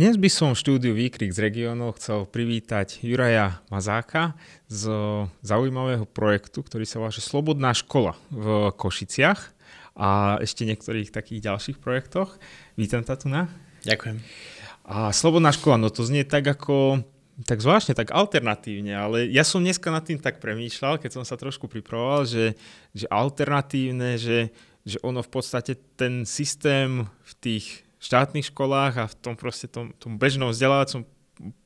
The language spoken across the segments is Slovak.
Dnes by som v štúdiu Výkrik z regiónov chcel privítať Juraja Mazáka z zaujímavého projektu, ktorý sa volá Slobodná škola v Košiciach a ešte niektorých takých ďalších projektoch. Vítam ťa tu na. Ďakujem. A Slobodná škola, no to znie tak ako tak zvláštne, tak alternatívne, ale ja som dneska nad tým tak premýšľal, keď som sa trošku pripravoval, že, že alternatívne, že, že ono v podstate ten systém v tých štátnych školách a v tom proste tom, tom bežnom vzdelávacom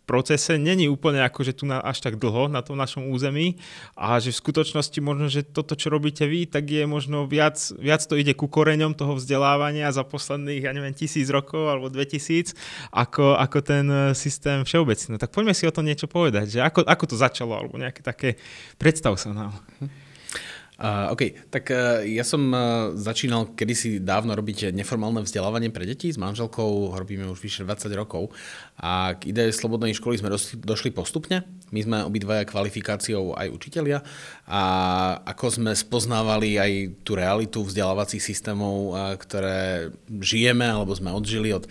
procese není úplne ako, že tu na, až tak dlho na tom našom území a že v skutočnosti možno, že toto, čo robíte vy, tak je možno viac, viac to ide ku koreňom toho vzdelávania za posledných, ja neviem, tisíc rokov alebo dve tisíc, ako, ako ten e, systém všeobecný. No tak poďme si o tom niečo povedať, že ako, ako to začalo, alebo nejaké také, predstav sa nám. Hm. OK, tak uh, ja som uh, začínal kedysi dávno robiť neformálne vzdelávanie pre deti. S manželkou, robíme už vyše 20 rokov. A k idei slobodnej školy sme došli, postupne. My sme obidvaja kvalifikáciou aj učitelia. A ako sme spoznávali aj tú realitu vzdelávacích systémov, uh, ktoré žijeme alebo sme odžili od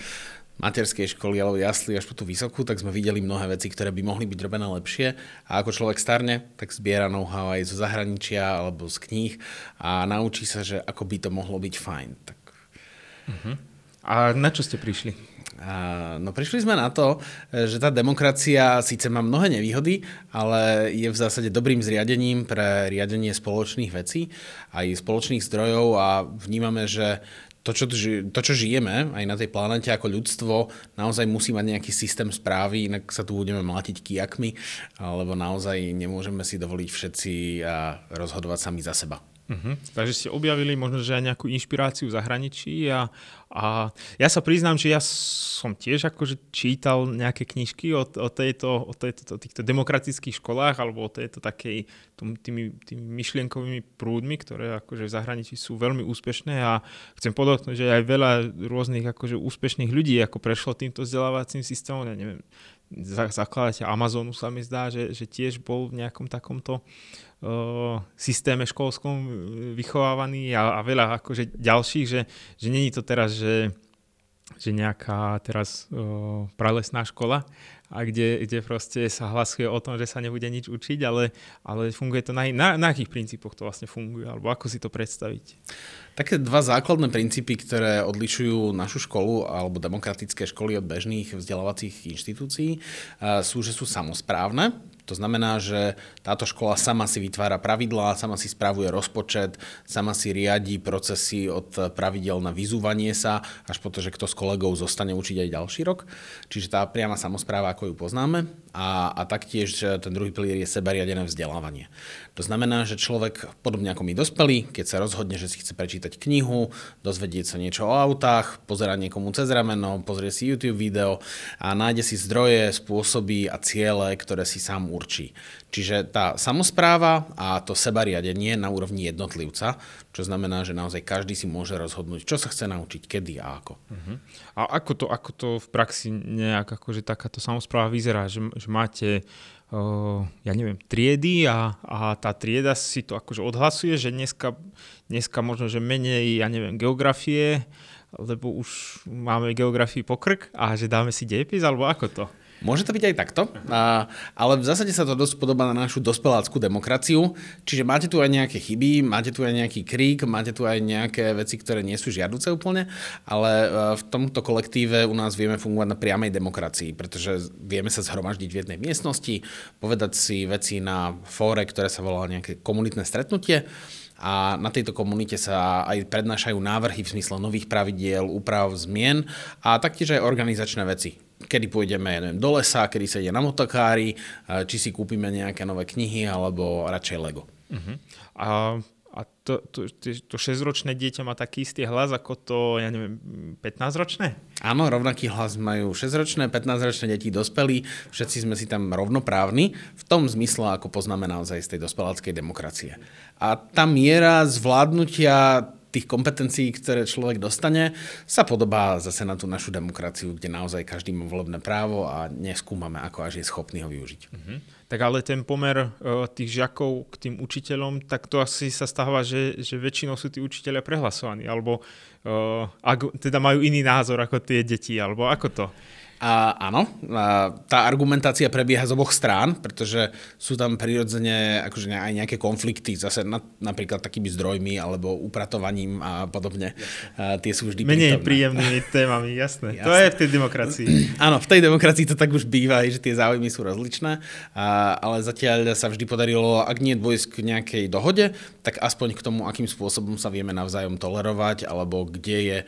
materskej školy alebo jasli až po tú vysokú, tak sme videli mnohé veci, ktoré by mohli byť robené lepšie. A ako človek starne, tak zbiera know-how aj zo zahraničia alebo z kníh a naučí sa, že ako by to mohlo byť fajn. Tak... Uh-huh. A na čo ste prišli? A, no prišli sme na to, že tá demokracia síce má mnohé nevýhody, ale je v zásade dobrým zriadením pre riadenie spoločných vecí aj spoločných zdrojov a vnímame, že to čo, to, čo žijeme aj na tej planete ako ľudstvo, naozaj musí mať nejaký systém správy, inak sa tu budeme mlátiť kijakmi, lebo naozaj nemôžeme si dovoliť všetci rozhodovať sami za seba. Uh-huh. Takže ste objavili možno, že aj nejakú inšpiráciu v zahraničí a, a ja sa priznám, že ja som tiež akože čítal nejaké knižky o, o, tejto, o, tejto, o týchto demokratických školách alebo o tejto takej tými, tými myšlienkovými prúdmi, ktoré akože v zahraničí sú veľmi úspešné a chcem podotknúť, že aj veľa rôznych akože úspešných ľudí ako prešlo týmto vzdelávacím systémom, ja neviem, zakladateľ Amazonu sa mi zdá, že, že tiež bol v nejakom takomto systéme školskom e, vychovávaní a, a veľa akože ďalších, že, že není to teraz, že, že nejaká teraz uh, pralesná škola, a kde, kde proste sa hlasuje o tom, že sa nebude nič učiť, ale, ale funguje to na, na, na akých princípoch to vlastne funguje, alebo ako si to predstaviť? Také dva základné princípy, ktoré odlišujú našu školu alebo demokratické školy od bežných vzdelávacích inštitúcií, sú, že sú samozprávne, to znamená, že táto škola sama si vytvára pravidlá, sama si spravuje rozpočet, sama si riadi procesy od pravidel na vyzúvanie sa, až po to, že kto s kolegou zostane učiť aj ďalší rok. Čiže tá priama samozpráva, ako ju poznáme. A, a taktiež ten druhý pilier je sebariadené vzdelávanie. To znamená, že človek, podobne ako my dospelí, keď sa rozhodne, že si chce prečítať knihu, dozvedieť sa niečo o autách, pozerať niekomu cez rameno, pozrieť si YouTube video a nájde si zdroje, spôsoby a ciele, ktoré si sám určí. Čiže tá samozpráva a to sebariadenie na úrovni jednotlivca, čo znamená, že naozaj každý si môže rozhodnúť, čo sa chce naučiť, kedy a ako. Uh-huh. A ako to, ako to v praxi nejak akože takáto samozpráva vyzerá, že, že máte uh, ja neviem, triedy a, a tá trieda si to akože odhlasuje, že dneska, dneska možno, že menej, ja neviem, geografie, lebo už máme geografii pokrk a že dáme si dejepis, alebo ako to? Môže to byť aj takto, a, ale v zásade sa to dosť podobá na našu dospeláckú demokraciu, čiže máte tu aj nejaké chyby, máte tu aj nejaký krík, máte tu aj nejaké veci, ktoré nie sú žiaduce úplne, ale e, v tomto kolektíve u nás vieme fungovať na priamej demokracii, pretože vieme sa zhromaždiť v jednej miestnosti, povedať si veci na fóre, ktoré sa volá nejaké komunitné stretnutie. A na tejto komunite sa aj prednášajú návrhy v zmysle nových pravidiel, úprav, zmien a taktiež aj organizačné veci kedy pôjdeme ja neviem, do lesa, kedy sa ide na motokári, či si kúpime nejaké nové knihy, alebo radšej Lego. Uh-huh. A, a to, to, to 6-ročné dieťa má taký istý hlas ako to, ja neviem, 15-ročné? Áno, rovnaký hlas majú 6-ročné, 15-ročné deti dospelí, všetci sme si tam rovnoprávni, v tom zmysle, ako poznáme naozaj z tej dospeláckej demokracie. A tá miera zvládnutia tých kompetencií, ktoré človek dostane, sa podobá zase na tú našu demokraciu, kde naozaj každý má volebné právo a neskúmame, ako až je schopný ho využiť. Uh-huh. Tak ale ten pomer uh, tých žiakov k tým učiteľom, tak to asi sa stáva, že, že väčšinou sú tí učiteľia prehlasovaní, alebo uh, ak teda majú iný názor ako tie deti, alebo ako to? A, áno, a tá argumentácia prebieha z oboch strán, pretože sú tam prirodzene akože aj nejaké konflikty, zase na, napríklad takými zdrojmi alebo upratovaním a podobne. A tie sú vždy Menej prítomné. príjemnými témami, jasné. jasné. To je v tej demokracii. Áno, v tej demokracii to tak už býva, že tie záujmy sú rozličné, a, ale zatiaľ sa vždy podarilo, ak nie dôjsť k nejakej dohode, tak aspoň k tomu, akým spôsobom sa vieme navzájom tolerovať, alebo kde je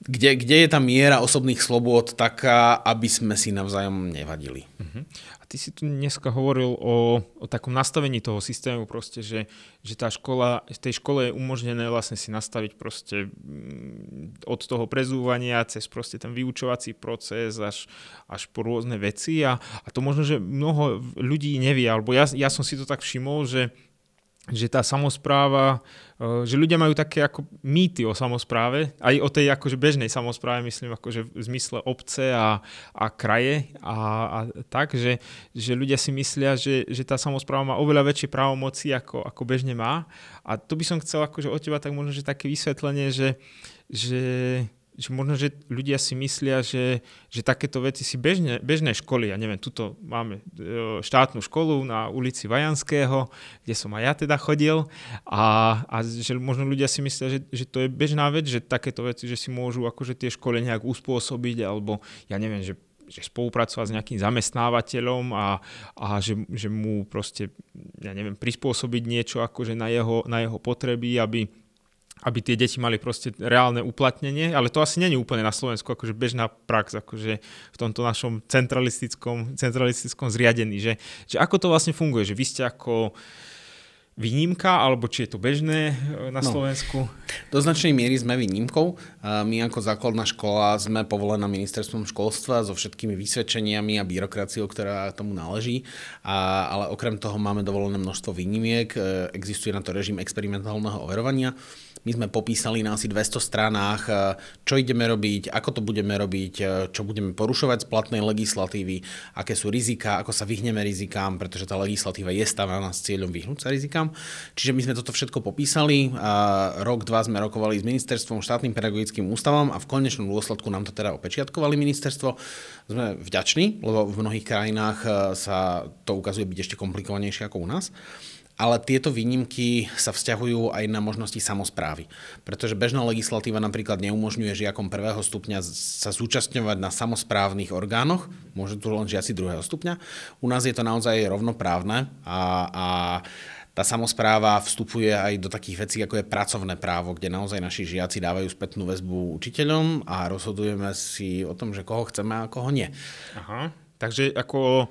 kde, kde je tá miera osobných slobôd taká, aby sme si navzájom nevadili. Uh-huh. A ty si tu dneska hovoril o, o takom nastavení toho systému, proste, že, že tá škola, v tej škole je umožnené vlastne si nastaviť proste mm, od toho prezúvania cez proste ten vyučovací proces až, až po rôzne veci a, a to možno, že mnoho ľudí nevie, alebo ja, ja som si to tak všimol, že že tá samozpráva, e, že ľudia majú také ako mýty o samozpráve, aj o tej akože bežnej samozpráve, myslím akože v zmysle obce a, a kraje a, a tak, že, že ľudia si myslia, že, že tá samozpráva má oveľa väčšie právomoci ako, ako bežne má. A to by som chcel akože od teba tak možno, že také vysvetlenie, že, že že možno, že ľudia si myslia, že, že takéto veci si bežne, bežné školy, ja neviem, tuto máme e, štátnu školu na ulici Vajanského, kde som aj ja teda chodil. A, a že možno ľudia si myslia, že, že to je bežná vec, že takéto veci, že si môžu akože tie školy nejak uspôsobiť alebo ja neviem, že že spolupracovať s nejakým zamestnávateľom a, a že, že mu proste, ja neviem, prispôsobiť niečo akože na jeho, na jeho potreby, aby, aby tie deti mali proste reálne uplatnenie, ale to asi není úplne na Slovensku akože bežná prax, akože v tomto našom centralistickom, centralistickom zriadení, že, že ako to vlastne funguje, že vy ste ako výnimka, alebo či je to bežné e, na no, Slovensku? Do značnej miery sme výnimkou. My ako základná škola sme povolená ministerstvom školstva so všetkými vysvedčeniami a byrokraciou, ktorá tomu náleží, a, ale okrem toho máme dovolené množstvo výnimiek. E, existuje na to režim experimentálneho overovania my sme popísali na asi 200 stranách, e, čo ideme robiť, ako to budeme robiť, e, čo budeme porušovať z platnej legislatívy, aké sú rizika, ako sa vyhneme rizikám, pretože tá legislatíva je stavaná s cieľom vyhnúť sa rizikám. Čiže my sme toto všetko popísali. A rok, dva sme rokovali s ministerstvom, štátnym pedagogickým ústavom a v konečnom dôsledku nám to teda opečiatkovali ministerstvo. Sme vďační, lebo v mnohých krajinách e, sa to ukazuje byť ešte komplikovanejšie ako u nás ale tieto výnimky sa vzťahujú aj na možnosti samozprávy. Pretože bežná legislatíva napríklad neumožňuje žiakom prvého stupňa sa zúčastňovať na samozprávnych orgánoch, môžu tu len žiaci druhého stupňa. U nás je to naozaj rovnoprávne a, a tá samozpráva vstupuje aj do takých vecí, ako je pracovné právo, kde naozaj naši žiaci dávajú spätnú väzbu učiteľom a rozhodujeme si o tom, že koho chceme a koho nie. Aha, takže ako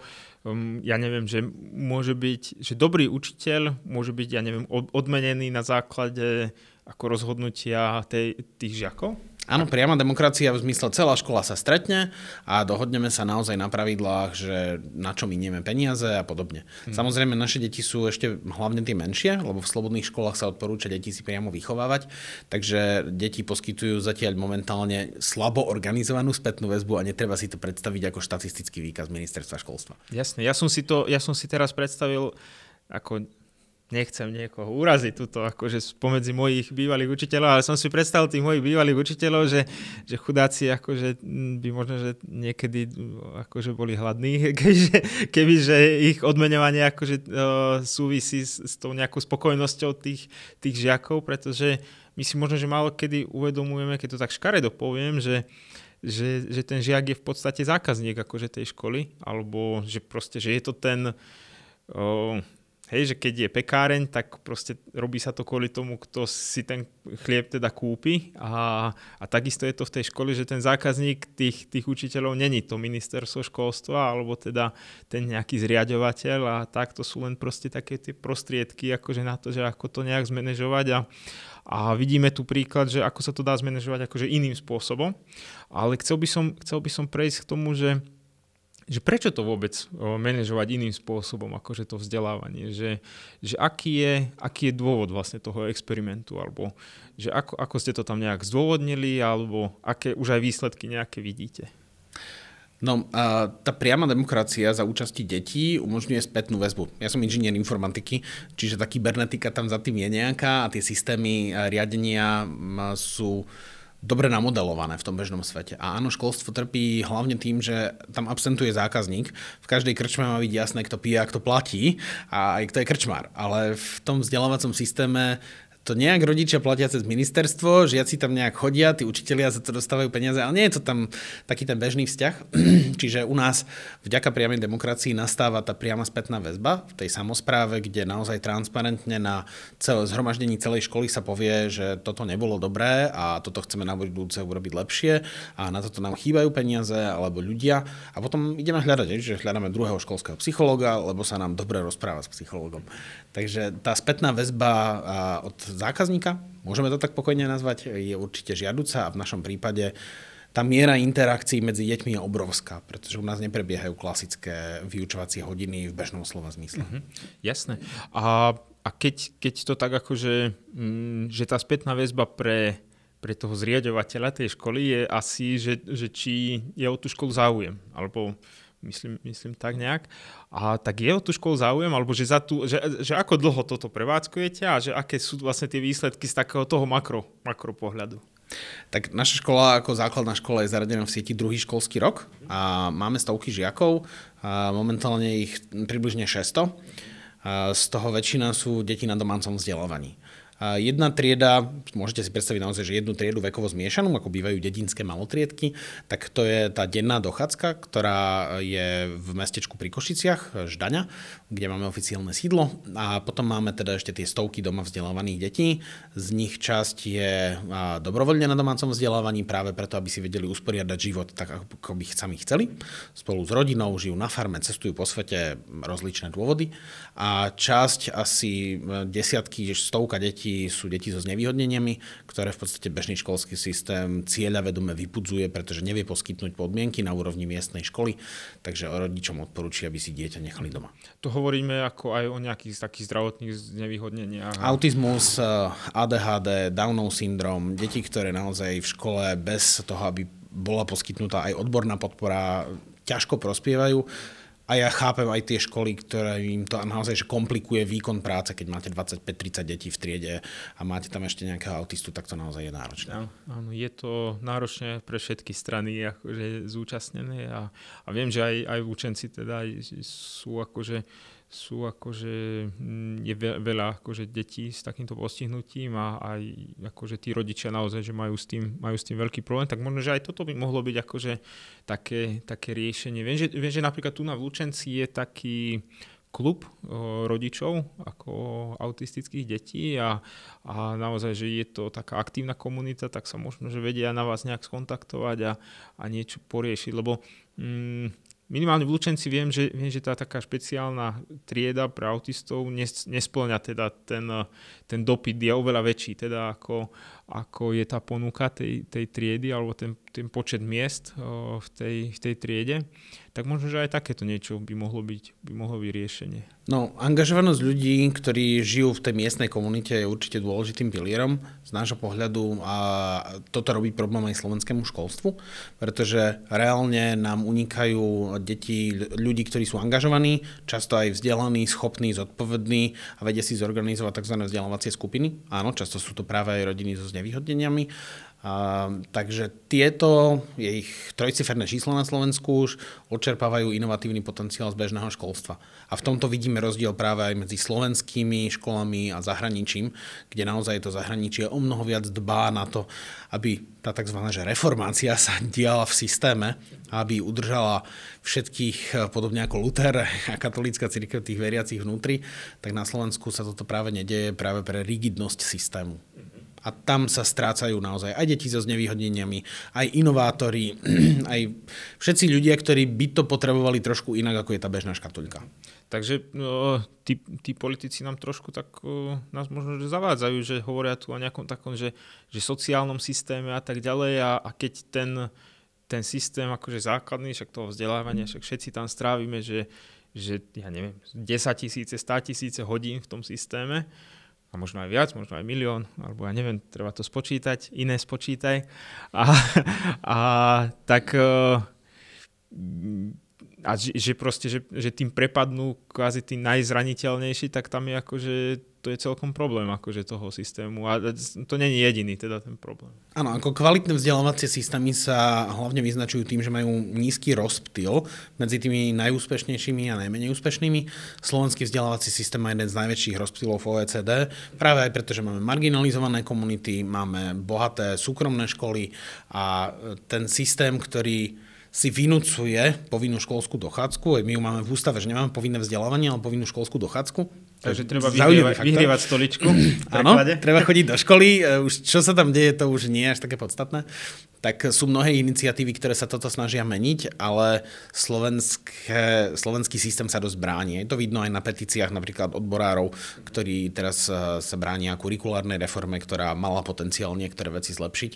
um, ja neviem, že môže byť, že dobrý učiteľ môže byť, ja neviem, odmenený na základe ako rozhodnutia tej, tých žiakov? Áno, priama demokracia v zmysle celá škola sa stretne a dohodneme sa naozaj na pravidlách, že na čo minieme peniaze a podobne. Hmm. Samozrejme, naše deti sú ešte hlavne tie menšie, lebo v slobodných školách sa odporúča deti si priamo vychovávať, takže deti poskytujú zatiaľ momentálne slabo organizovanú spätnú väzbu a netreba si to predstaviť ako štatistický výkaz ministerstva školstva. Jasne, ja som si to, ja som si teraz predstavil ako nechcem niekoho uraziť tuto akože spomedzi mojich bývalých učiteľov, ale som si predstavil tých mojich bývalých učiteľov, že, že chudáci akože by možno, že niekedy akože boli hladní, kebyže, kebyže ich odmeňovanie akože uh, súvisí s, s tou nejakou spokojnosťou tých, tých žiakov, pretože my si možno, že málo kedy uvedomujeme, keď to tak škaredo poviem, že že, že ten žiak je v podstate zákazník akože tej školy, alebo že proste, že je to ten, uh, Hej, že keď je pekáreň, tak proste robí sa to kvôli tomu, kto si ten chlieb teda kúpi. A, a takisto je to v tej škole, že ten zákazník tých, tých učiteľov není to ministerstvo školstva alebo teda ten nejaký zriadovateľ. A tak to sú len proste také tie prostriedky akože na to, že ako to nejak zmanéžovať. A, a vidíme tu príklad, že ako sa to dá zmanéžovať akože iným spôsobom, ale chcel by som, chcel by som prejsť k tomu, že že prečo to vôbec manažovať iným spôsobom, akože to vzdelávanie, že, že aký, je, aký je dôvod vlastne toho experimentu, alebo že ako, ako ste to tam nejak zdôvodnili, alebo aké už aj výsledky nejaké vidíte? No, tá priama demokracia za účasti detí umožňuje spätnú väzbu. Ja som inžinier informatiky, čiže tá kybernetika tam za tým je nejaká a tie systémy riadenia sú dobre namodelované v tom bežnom svete. A áno, školstvo trpí hlavne tým, že tam absentuje zákazník. V každej krčme má byť jasné, kto pije a kto platí a aj kto je krčmár. Ale v tom vzdelávacom systéme to nejak rodičia platia cez ministerstvo, žiaci tam nejak chodia, tí učitelia za to dostávajú peniaze, ale nie je to tam taký ten bežný vzťah. Čiže u nás vďaka priamej demokracii nastáva tá priama spätná väzba v tej samozpráve, kde naozaj transparentne na celé zhromaždení celej školy sa povie, že toto nebolo dobré a toto chceme na budúce urobiť lepšie a na toto nám chýbajú peniaze alebo ľudia a potom ideme hľadať, že hľadáme druhého školského psychológa, lebo sa nám dobre rozpráva s psychológom. Takže tá spätná väzba od zákazníka, môžeme to tak pokojne nazvať, je určite žiaduca a v našom prípade tá miera interakcií medzi deťmi je obrovská, pretože u nás neprebiehajú klasické vyučovacie hodiny v bežnom slova zmysle. Mm-hmm. Jasné. A, a keď, keď to tak akože, mm, že tá spätná väzba pre, pre toho zriadovateľa tej školy je asi, že, že či je o tú školu záujem, alebo myslím, myslím tak nejak. A tak je o tú školu záujem, alebo že, za tú, že, že ako dlho toto prevádzkujete a že aké sú vlastne tie výsledky z takého toho makro, makro pohľadu? Tak naša škola ako základná škola je zaradená v sieti druhý školský rok a máme stovky žiakov, a momentálne ich približne 600. A z toho väčšina sú deti na domácom vzdelávaní. Jedna trieda, môžete si predstaviť naozaj, že jednu triedu vekovo zmiešanú, ako bývajú dedinské malotriedky, tak to je tá denná dochádzka, ktorá je v mestečku pri Košiciach, Ždaňa, kde máme oficiálne sídlo. A potom máme teda ešte tie stovky doma vzdelávaných detí. Z nich časť je dobrovoľne na domácom vzdelávaní práve preto, aby si vedeli usporiadať život tak, ako by sami chceli. Spolu s rodinou žijú na farme, cestujú po svete rozličné dôvody. A časť asi desiatky, stovka detí deti sú deti so znevýhodneniami, ktoré v podstate bežný školský systém cieľa vedome vypudzuje, pretože nevie poskytnúť podmienky na úrovni miestnej školy, takže rodičom odporúči, aby si dieťa nechali doma. To hovoríme ako aj o nejakých takých zdravotných znevýhodneniach. Autizmus, eh, ADHD, Downov syndrom, deti, ktoré naozaj v škole bez toho, aby bola poskytnutá aj odborná podpora, ťažko prospievajú a ja chápem aj tie školy, ktoré im to naozaj že komplikuje výkon práce, keď máte 25-30 detí v triede a máte tam ešte nejakého autistu, tak to naozaj je náročné. Áno, je to náročné pre všetky strany akože zúčastnené a, a viem, že aj, aj učenci teda sú akože sú akože, mm, je veľa akože detí s takýmto postihnutím a aj akože tí rodičia naozaj, že majú s tým, majú s tým veľký problém, tak možno, že aj toto by mohlo byť akože také, také riešenie. Viem že, viem, že napríklad tu na Vlúčenci je taký klub rodičov ako autistických detí a, a naozaj, že je to taká aktívna komunita, tak sa možno, že vedia na vás nejak skontaktovať a, a niečo poriešiť, lebo mm, minimálne v Lučenci viem, že, viem, že tá taká špeciálna trieda pre autistov nes, nesplňa teda ten, ten dopyt, je oveľa väčší teda ako, ako je tá ponuka tej, tej triedy alebo ten, ten počet miest v tej, v tej triede, tak možno, že aj takéto niečo by mohlo byť, by mohlo byť riešenie. No, angažovanosť ľudí, ktorí žijú v tej miestnej komunite je určite dôležitým pilierom z nášho pohľadu a toto robí problém aj slovenskému školstvu, pretože reálne nám unikajú deti, ľudí, ktorí sú angažovaní, často aj vzdelaní, schopní, zodpovední a vedia si zorganizovať tzv. vzdelávacie skupiny. Áno, často sú to práve aj rodiny so znevýhodneniami takže tieto, je ich trojciferné číslo na Slovensku už, odčerpávajú inovatívny potenciál z bežného školstva. A v tomto vidíme rozdiel práve aj medzi slovenskými školami a zahraničím, kde naozaj to zahraničie o mnoho viac dbá na to, aby tá tzv. Že reformácia sa diala v systéme, aby udržala všetkých, podobne ako Luther a katolícka církev tých veriacich vnútri, tak na Slovensku sa toto práve nedieje práve pre rigidnosť systému. A tam sa strácajú naozaj aj deti so znevýhodneniami, aj inovátori, aj všetci ľudia, ktorí by to potrebovali trošku inak, ako je tá bežná škatulka. Takže no, tí, tí politici nám trošku tak nás možno že zavádzajú, že hovoria tu o nejakom takom, že, že sociálnom systéme a tak ďalej a, a keď ten, ten systém akože základný, však toho vzdelávania, však všetci tam strávime, že, že ja neviem, 10 tisíce, 100 tisíce hodín v tom systéme, a možno aj viac, možno aj milión, alebo ja neviem, treba to spočítať, iné spočítaj. A, a tak e, a že, že proste, že, že tým prepadnú kvázi tí najzraniteľnejší, tak tam je akože to je celkom problém akože toho systému a to není jediný teda ten problém. Áno, ako kvalitné vzdelávacie systémy sa hlavne vyznačujú tým, že majú nízky rozptyl medzi tými najúspešnejšími a najmenej úspešnými. Slovenský vzdelávací systém má jeden z najväčších rozptylov v OECD, práve aj preto, že máme marginalizované komunity, máme bohaté súkromné školy a ten systém, ktorý si vynúcuje povinnú školskú dochádzku. My ju máme v ústave, že nemáme povinné vzdelávanie, ale povinnú školskú dochádzku. Takže treba vyhrievať, vyhrievať stoličku. Áno, treba chodiť do školy. E, už čo sa tam deje, to už nie je až také podstatné. Tak sú mnohé iniciatívy, ktoré sa toto snažia meniť, ale slovenské, slovenský systém sa dosť bráni. Je to vidno aj na petíciách napríklad odborárov, ktorí teraz e, sa bránia kurikulárnej reforme, ktorá mala potenciál niektoré veci zlepšiť.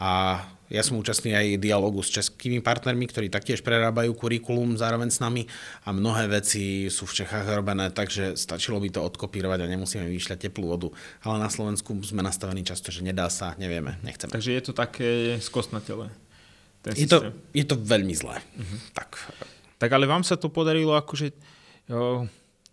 A ja som účastný aj dialogu s českými partnermi, ktorí taktiež prerábajú kurikulum zároveň s nami a mnohé veci sú v Čechách robené, takže stačilo by to odkopírovať a nemusíme vyšľať teplú vodu. Ale na Slovensku sme nastavení často, že nedá sa, nevieme, nechceme. Takže je to také skosnatele. Je to, je to veľmi zlé. Uh-huh. Tak. tak ale vám sa to podarilo akože jo,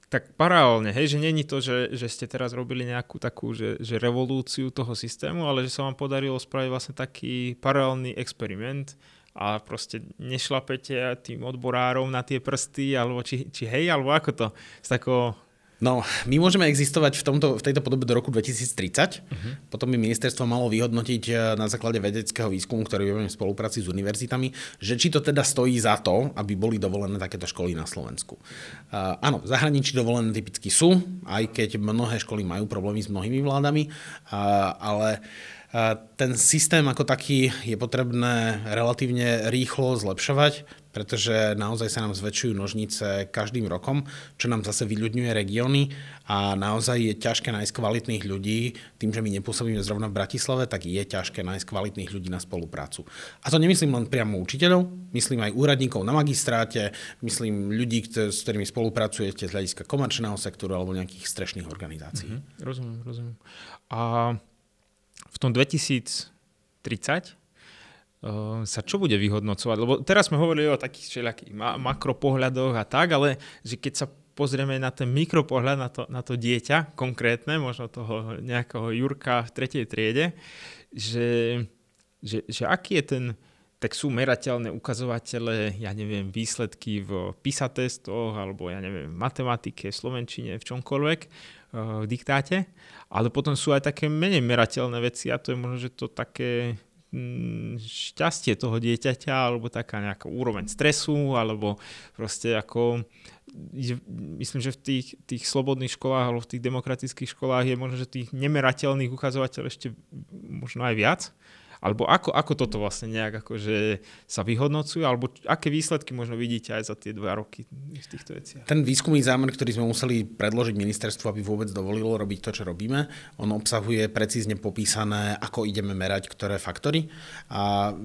tak paralelne, hej, že není to, že, že ste teraz robili nejakú takú, že, že revolúciu toho systému, ale že sa vám podarilo spraviť vlastne taký paralelný experiment a proste nešlapete tým odborárom na tie prsty, alebo či, či hej, alebo ako to, z takého No, my môžeme existovať v, tomto, v tejto podobe do roku 2030. Uh-huh. Mhm. Potom by ministerstvo malo vyhodnotiť eh, na základe vedeckého výskumu, ktorý robíme v spolupráci s univerzitami, že či to teda stojí za to, aby boli dovolené takéto školy na Slovensku. Uh, áno, v zahraničí dovolené typicky sú, aj keď mnohé školy majú problémy s mnohými vládami, uh, ale ten systém ako taký je potrebné relatívne rýchlo zlepšovať, pretože naozaj sa nám zväčšujú nožnice každým rokom, čo nám zase vyľudňuje regióny a naozaj je ťažké nájsť kvalitných ľudí. Tým, že my nepôsobíme zrovna v Bratislave, tak je ťažké nájsť kvalitných ľudí na spoluprácu. A to nemyslím len priamo učiteľov, myslím aj úradníkov na magistráte, myslím ľudí, s ktorými spolupracujete z hľadiska komerčného sektoru alebo nejakých strešných organizácií. Mm-hmm, rozumiem, rozumiem. A tom 2030 Uh, sa čo bude vyhodnocovať? Lebo teraz sme hovorili o takých všelijakých ma- makropohľadoch a tak, ale že keď sa pozrieme na ten mikropohľad, na to, na to dieťa konkrétne, možno toho nejakého Jurka v tretej triede, že, že, že aký je ten, tak sú merateľné ukazovatele, ja neviem, výsledky v PISA testoch, alebo ja neviem, v matematike, v slovenčine, v čomkoľvek, uh, v diktáte, ale potom sú aj také menej merateľné veci a to je možno, že to také Mm, šťastie toho dieťaťa alebo taká nejaká úroveň stresu alebo proste ako myslím, že v tých, tých slobodných školách alebo v tých demokratických školách je možno, že tých nemerateľných ukazovateľov ešte možno aj viac. Alebo ako, ako toto vlastne nejak akože sa vyhodnocuje, alebo aké výsledky možno vidíte aj za tie dva roky v týchto veciach? Ten výskumný zámer, ktorý sme museli predložiť ministerstvu, aby vôbec dovolilo robiť to, čo robíme, on obsahuje precízne popísané, ako ideme merať ktoré faktory. A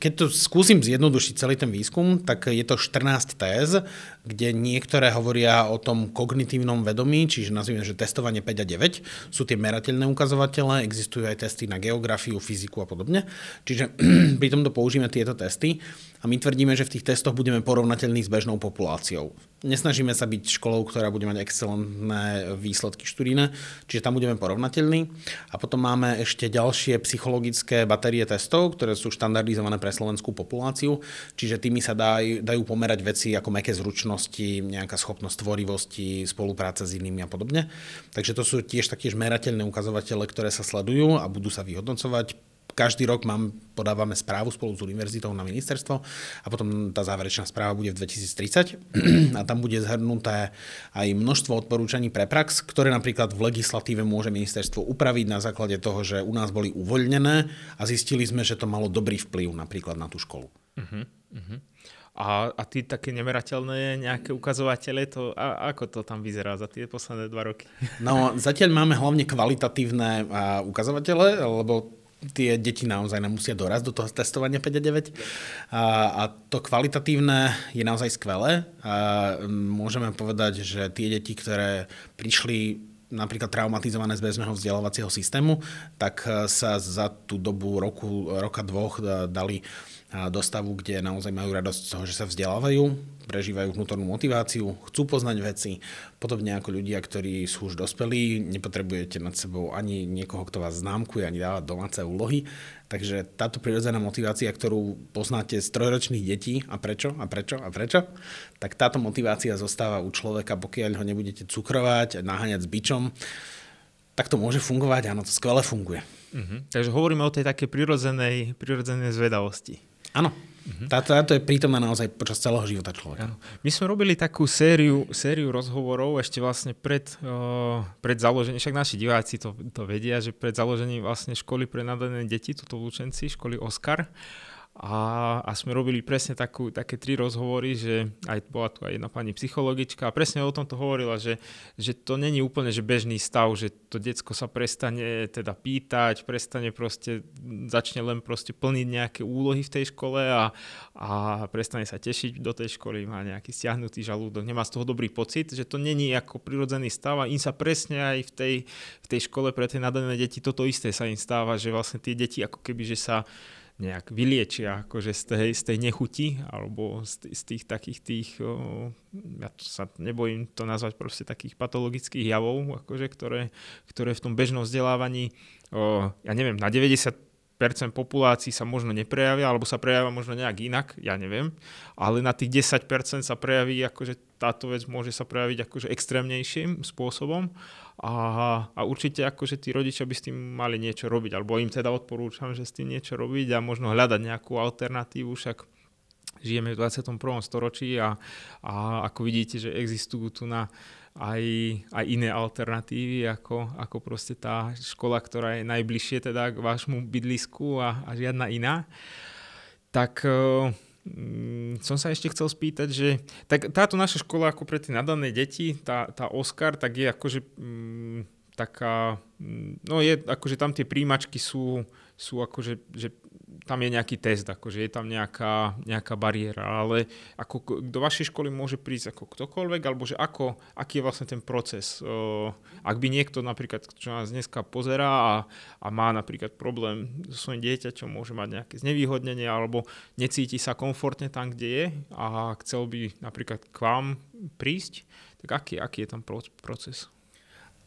keď to skúsim zjednodušiť celý ten výskum, tak je to 14 téz, kde niektoré hovoria o tom kognitívnom vedomí, čiže nazvime, že testovanie 5 a 9 sú tie merateľné ukazovatele, existujú aj testy na geografiu, fyziku a podobne podobne. Čiže pri tomto použijeme tieto testy a my tvrdíme, že v tých testoch budeme porovnateľní s bežnou populáciou. Nesnažíme sa byť školou, ktorá bude mať excelentné výsledky študíne, čiže tam budeme porovnateľní. A potom máme ešte ďalšie psychologické batérie testov, ktoré sú štandardizované pre slovenskú populáciu, čiže tými sa daj, dajú pomerať veci ako meké zručnosti, nejaká schopnosť tvorivosti, spolupráce s inými a podobne. Takže to sú tiež taktiež merateľné ukazovatele, ktoré sa sledujú a budú sa vyhodnocovať každý rok mám, podávame správu spolu s univerzitou na ministerstvo a potom tá záverečná správa bude v 2030 a tam bude zhrnuté aj množstvo odporúčaní pre prax, ktoré napríklad v legislatíve môže ministerstvo upraviť na základe toho, že u nás boli uvoľnené a zistili sme, že to malo dobrý vplyv napríklad na tú školu. Uh-huh, uh-huh. A, a tí také nemerateľné nejaké ukazovatele, to, a, ako to tam vyzerá za tie posledné dva roky? No, zatiaľ máme hlavne kvalitatívne a, ukazovatele, lebo tie deti naozaj nemusia dorazť do toho testovania 5 a 9. A, to kvalitatívne je naozaj skvelé. A môžeme povedať, že tie deti, ktoré prišli napríklad traumatizované z bežného vzdelávacieho systému, tak sa za tú dobu roku, roka dvoch dali do stavu, kde naozaj majú radosť z toho, že sa vzdelávajú, prežívajú vnútornú motiváciu, chcú poznať veci, podobne ako ľudia, ktorí sú už dospelí, nepotrebujete nad sebou ani niekoho, kto vás známkuje, ani dávať domáce úlohy. Takže táto prirodzená motivácia, ktorú poznáte z trojročných detí a prečo a prečo a prečo, tak táto motivácia zostáva u človeka, pokiaľ ho nebudete cukrovať, naháňať s bičom, tak to môže fungovať, áno, to skvele funguje. Uh-huh. Takže hovoríme o tej takej prirodzenej, prirodzenej zvedavosti. Áno. Uh-huh. Táto, táto je prítomná naozaj počas celého života človeka. Áno. My sme robili takú sériu, sériu rozhovorov ešte vlastne pred, uh, pred založením, však naši diváci to, to vedia, že pred založením vlastne školy pre nadané deti, toto v Lučenci, školy Oscar, a, a sme robili presne takú, také tri rozhovory, že aj bola tu aj jedna pani psychologička a presne o tomto hovorila, že, že to není úplne že bežný stav, že to decko sa prestane teda pýtať, prestane proste, začne len proste plniť nejaké úlohy v tej škole a, a prestane sa tešiť do tej školy, má nejaký stiahnutý žalúdok, nemá z toho dobrý pocit, že to není ako prirodzený stav a im sa presne aj v tej, v tej škole pre tie nadané deti toto isté sa im stáva, že vlastne tie deti ako keby, že sa nejak vyliečia akože z tej, z tej nechuti alebo z, z tých takých tých, ja sa nebojím to nazvať proste takých patologických javov, akože, ktoré, ktoré v tom bežnom vzdelávaní, ja neviem, na 90% populácií sa možno neprejavia, alebo sa prejavia možno nejak inak, ja neviem, ale na tých 10% sa prejaví, akože táto vec môže sa prejaviť akože extrémnejším spôsobom a, a určite akože tí rodičia by s tým mali niečo robiť, alebo im teda odporúčam, že s tým niečo robiť a možno hľadať nejakú alternatívu, však žijeme v 21. storočí a, a ako vidíte, že existujú tu na aj, aj iné alternatívy, ako, ako proste tá škola, ktorá je najbližšie teda k vášmu bydlisku a, a žiadna iná. Tak Mm, som sa ešte chcel spýtať, že tak táto naša škola ako pre tie nadané deti, tá, tá Oscar, tak je akože mm, taká, mm, no je akože tam tie príjimačky sú, sú akože, že tam je nejaký test, akože je tam nejaká, nejaká bariéra, ale ako do vašej školy môže prísť ako ktokoľvek, alebo že ako, aký je vlastne ten proces. Ak by niekto napríklad, čo nás dneska pozerá a, a má napríklad problém so svojím dieťaťom, môže mať nejaké znevýhodnenie alebo necíti sa komfortne tam, kde je a chcel by napríklad k vám prísť, tak aký, aký je tam proces?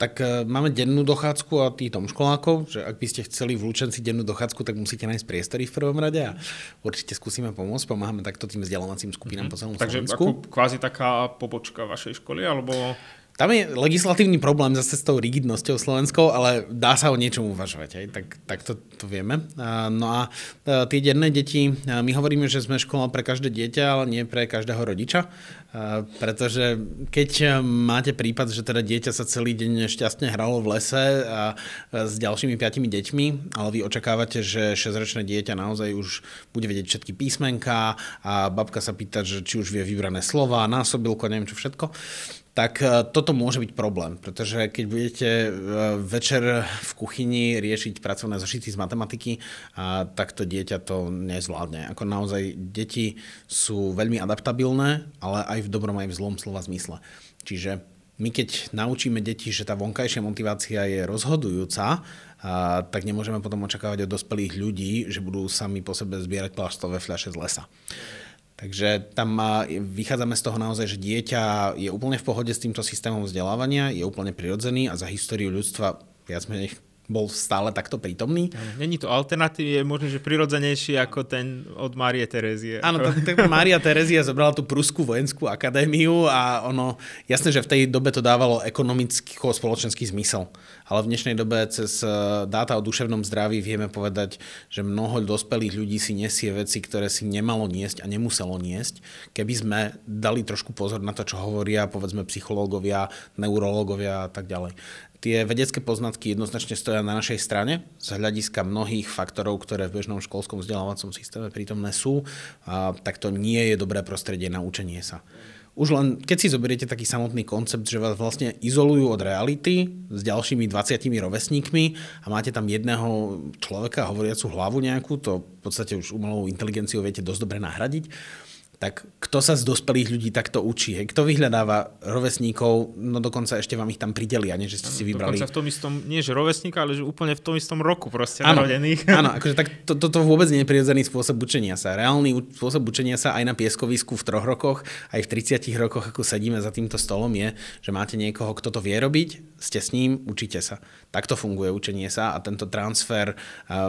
Tak uh, máme dennú dochádzku a tom školákov, že ak by ste chceli v Lučenci dennú dochádzku, tak musíte nájsť priestory v prvom rade a určite skúsime pomôcť. Pomáhame takto tým vzdelávacím skupinám mm-hmm. po celom Takže Slovensku. Takže kvázi taká pobočka vašej školy, alebo... Tam je legislatívny problém zase s tou rigidnosťou slovenskou, ale dá sa o niečom uvažovať, aj? tak, tak to, to vieme. No a tie denné deti, my hovoríme, že sme škola pre každé dieťa, ale nie pre každého rodiča, pretože keď máte prípad, že teda dieťa sa celý deň šťastne hralo v lese a s ďalšími piatimi deťmi, ale vy očakávate, že 6-ročné dieťa naozaj už bude vedieť všetky písmenka a babka sa pýta, že či už vie vybrané slova, násobilko, neviem čo všetko, tak e, toto môže byť problém, pretože keď budete e, večer v kuchyni riešiť pracovné zošity z matematiky, tak to dieťa to nezvládne. Ako naozaj deti sú veľmi adaptabilné, ale aj v dobrom, aj v zlom slova zmysle. Čiže my keď naučíme deti, že tá vonkajšia motivácia je rozhodujúca, tak nemôžeme potom očakávať od dospelých ľudí, že budú sami po sebe zbierať plastové fľaše z lesa. Takže tam vychádzame z toho naozaj, že dieťa je úplne v pohode s týmto systémom vzdelávania, je úplne prirodzený a za históriu ľudstva viac menej bol stále takto prítomný. Není to alternatív, je možno, že prirodzenejší ako ten od Márie Terezie. Áno, Mária Terezia zobrala tú Prusku vojenskú akadémiu a ono, jasné, že v tej dobe to dávalo ekonomický-spoločenský zmysel. Ale v dnešnej dobe cez eh, dáta o duševnom zdraví vieme povedať, že mnoho dospelých ľudí si nesie veci, ktoré si nemalo niesť a nemuselo niesť. Keby sme dali trošku pozor na to, čo hovoria povedzme psychológovia, neurológovia a tak ďalej. Tie vedecké poznatky jednoznačne stoja na našej strane z hľadiska mnohých faktorov, ktoré v bežnom školskom vzdelávacom systéme prítomné sú, a tak to nie je dobré prostredie na učenie sa. Už len keď si zoberiete taký samotný koncept, že vás vlastne izolujú od reality s ďalšími 20 rovesníkmi a máte tam jedného človeka, hovoriacu hlavu nejakú, to v podstate už umelou inteligenciou viete dosť dobre nahradiť, tak kto sa z dospelých ľudí takto učí? Hej? Kto vyhľadáva rovesníkov, no dokonca ešte vám ich tam pridelia, nie že ste si vybrali. Dokonca v tom istom, nie že rovesníka, ale že úplne v tom istom roku proste áno, narodených. Áno, akože tak to, toto vôbec nie je prirodzený spôsob učenia sa. Reálny spôsob učenia sa aj na pieskovisku v troch rokoch, aj v 30 rokoch, ako sedíme za týmto stolom, je, že máte niekoho, kto to vie robiť, ste s ním, učíte sa. Takto funguje učenie sa a tento transfer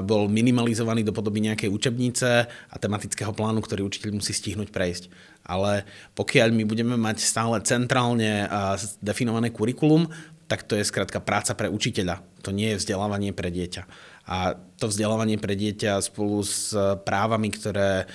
bol minimalizovaný do podoby nejakej učebnice a tematického plánu, ktorý učiteľ musí stihnúť pre prejsť. Ale pokiaľ my budeme mať stále centrálne definované kurikulum, tak to je skrátka práca pre učiteľa. To nie je vzdelávanie pre dieťa. A to vzdelávanie pre dieťa spolu s právami, ktoré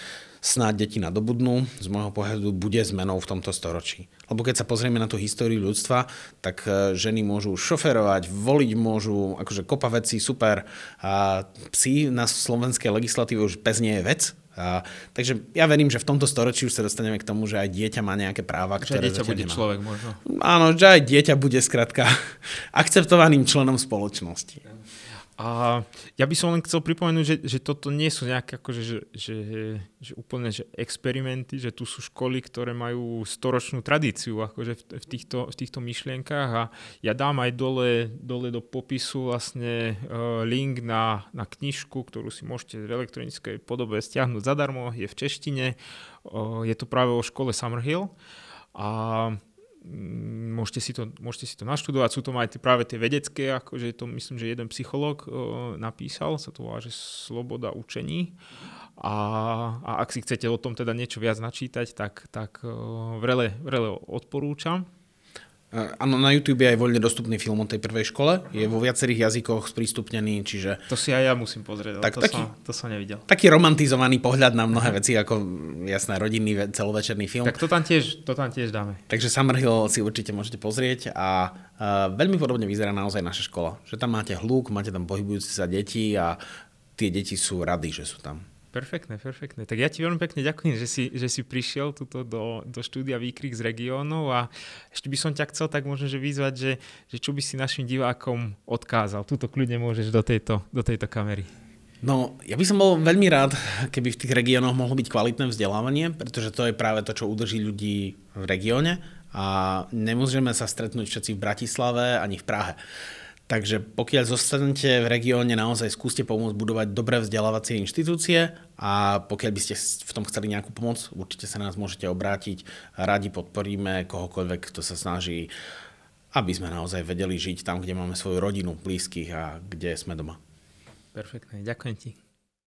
snáď deti nadobudnú, z môjho pohľadu bude zmenou v tomto storočí. Lebo keď sa pozrieme na tú históriu ľudstva, tak e, ženy môžu šoferovať, voliť môžu, akože kopa vecí, super. A psi na slovenskej legislatíve už pes nie je vec, a, takže ja verím, že v tomto storočí už sa dostaneme k tomu, že aj dieťa má nejaké práva, že ktoré dieťa bude nemá. človek možno. Áno, že aj dieťa bude skrátka akceptovaným členom spoločnosti. A ja by som len chcel pripomenúť, že, že toto nie sú nejaké akože, že, že, že úplne že experimenty, že tu sú školy, ktoré majú storočnú tradíciu akože v, v, týchto, v týchto myšlienkách. A ja dám aj dole, dole do popisu vlastne uh, link na, na knižku, ktorú si môžete v elektronickej podobe stiahnuť zadarmo, je v češtine, uh, je to práve o škole Summerhill. A môžete si to, môžete si to naštudovať, sú to aj práve tie vedecké, akože to myslím, že jeden psychológ napísal, sa to volá, že Sloboda učení. A, a ak si chcete o tom teda niečo viac načítať, tak, tak vrele, vrele odporúčam. Áno, na YouTube je aj voľne dostupný film o tej prvej škole. Je vo viacerých jazykoch sprístupnený, čiže... To si aj ja musím pozrieť, tak, to, taký, som, to som nevidel. Taký romantizovaný pohľad na mnohé veci, ako jasná rodinný celovečerný film. Tak to tam tiež, to tam tiež dáme. Takže Summerhill si určite môžete pozrieť a uh, veľmi podobne vyzerá naozaj naša škola. Že tam máte hluk, máte tam pohybujúce sa deti a tie deti sú rady, že sú tam. Perfektné, perfektné. Tak ja ti veľmi pekne ďakujem, že si, že si prišiel tuto do, do štúdia Výkrik z regiónov a ešte by som ťa chcel tak možno že vyzvať, že, že čo by si našim divákom odkázal. Tuto kľudne môžeš do tejto, do tejto kamery. No, ja by som bol veľmi rád, keby v tých regiónoch mohlo byť kvalitné vzdelávanie, pretože to je práve to, čo udrží ľudí v regióne a nemôžeme sa stretnúť všetci v Bratislave ani v Prahe. Takže pokiaľ zostanete v regióne, naozaj skúste pomôcť budovať dobré vzdelávacie inštitúcie a pokiaľ by ste v tom chceli nejakú pomoc, určite sa na nás môžete obrátiť. Radi podporíme kohokoľvek, kto sa snaží, aby sme naozaj vedeli žiť tam, kde máme svoju rodinu, blízkych a kde sme doma. Perfektne, ďakujem ti.